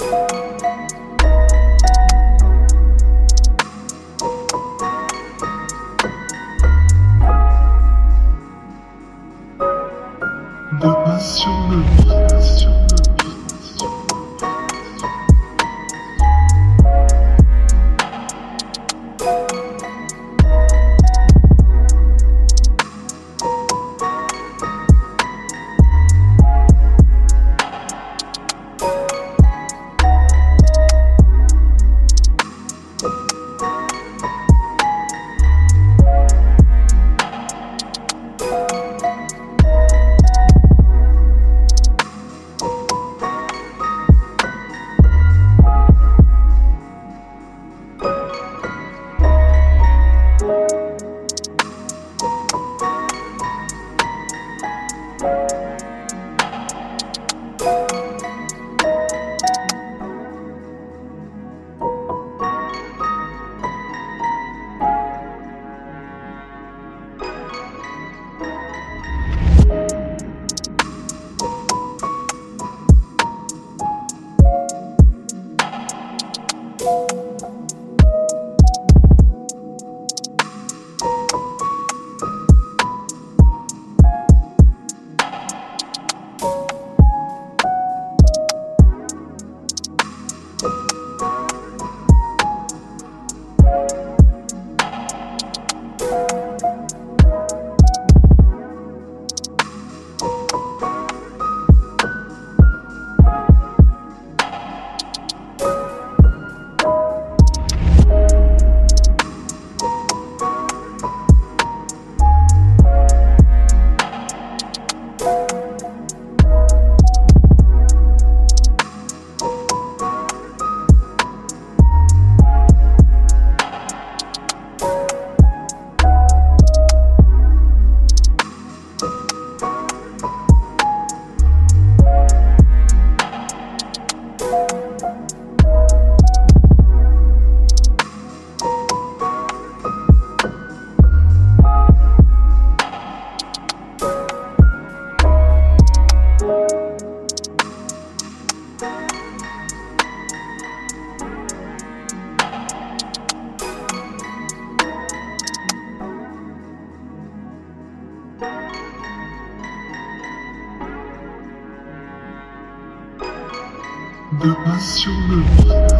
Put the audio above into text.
The passion, the passion. Bye. The Passionate.